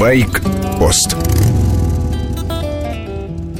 Байк-пост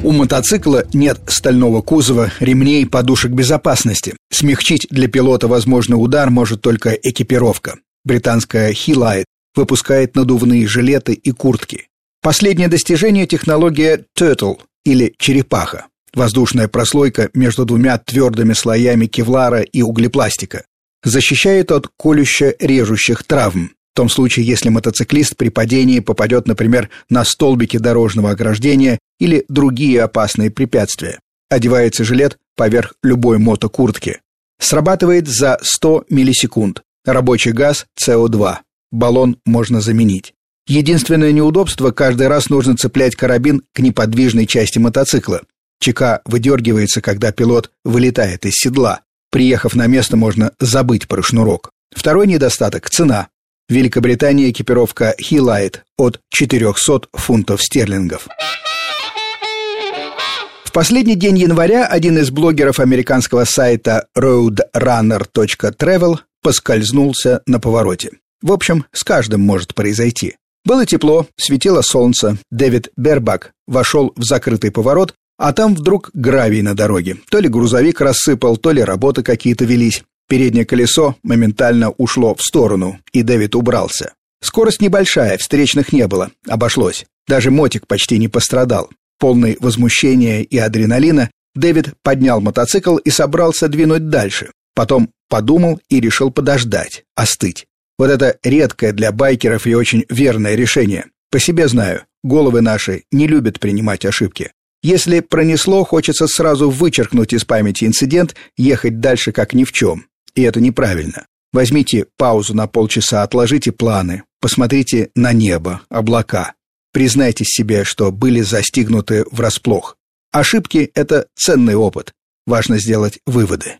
у мотоцикла нет стального кузова, ремней, подушек безопасности. Смягчить для пилота возможный удар может только экипировка. Британская Hillite выпускает надувные жилеты и куртки. Последнее достижение – технология Turtle или черепаха. Воздушная прослойка между двумя твердыми слоями кевлара и углепластика. Защищает от колюще-режущих травм. В том случае, если мотоциклист при падении попадет, например, на столбики дорожного ограждения или другие опасные препятствия. Одевается жилет поверх любой мотокуртки. Срабатывает за 100 миллисекунд. Рабочий газ СО2. Баллон можно заменить. Единственное неудобство – каждый раз нужно цеплять карабин к неподвижной части мотоцикла. ЧК выдергивается, когда пилот вылетает из седла. Приехав на место, можно забыть про шнурок. Второй недостаток – цена. В Великобритании экипировка Hillite от 400 фунтов стерлингов. В последний день января один из блогеров американского сайта roadrunner.travel поскользнулся на повороте. В общем, с каждым может произойти. Было тепло, светило солнце. Дэвид Бербак вошел в закрытый поворот, а там вдруг гравий на дороге. То ли грузовик рассыпал, то ли работы какие-то велись. Переднее колесо моментально ушло в сторону, и Дэвид убрался. Скорость небольшая, встречных не было, обошлось. Даже мотик почти не пострадал. Полный возмущения и адреналина, Дэвид поднял мотоцикл и собрался двинуть дальше. Потом подумал и решил подождать, остыть. Вот это редкое для байкеров и очень верное решение. По себе знаю, головы наши не любят принимать ошибки. Если пронесло, хочется сразу вычеркнуть из памяти инцидент, ехать дальше как ни в чем. И это неправильно. Возьмите паузу на полчаса, отложите планы, посмотрите на небо, облака. Признайтесь себе, что были застигнуты врасплох. Ошибки – это ценный опыт. Важно сделать выводы.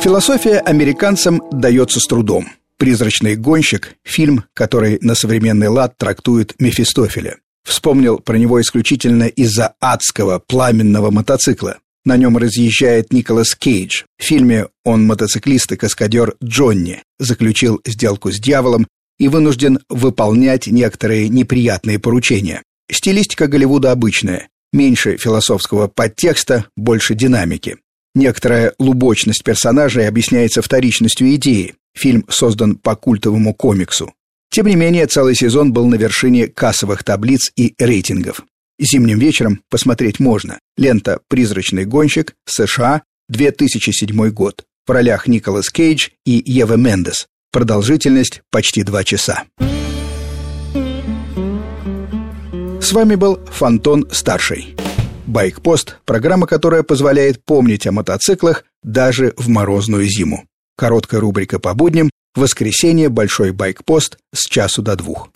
Философия американцам дается с трудом. «Призрачный гонщик» – фильм, который на современный лад трактует Мефистофеля. Вспомнил про него исключительно из-за адского пламенного мотоцикла. На нем разъезжает Николас Кейдж. В фильме он мотоциклист и каскадер Джонни, заключил сделку с дьяволом и вынужден выполнять некоторые неприятные поручения. Стилистика Голливуда обычная. Меньше философского подтекста, больше динамики. Некоторая лубочность персонажей объясняется вторичностью идеи. Фильм создан по культовому комиксу. Тем не менее, целый сезон был на вершине кассовых таблиц и рейтингов. Зимним вечером посмотреть можно. Лента «Призрачный гонщик», США, 2007 год. В ролях Николас Кейдж и Ева Мендес. Продолжительность почти два часа. С вами был Фантон Старший. Байкпост – программа, которая позволяет помнить о мотоциклах даже в морозную зиму. Короткая рубрика по будням. Воскресенье. Большой байкпост с часу до двух.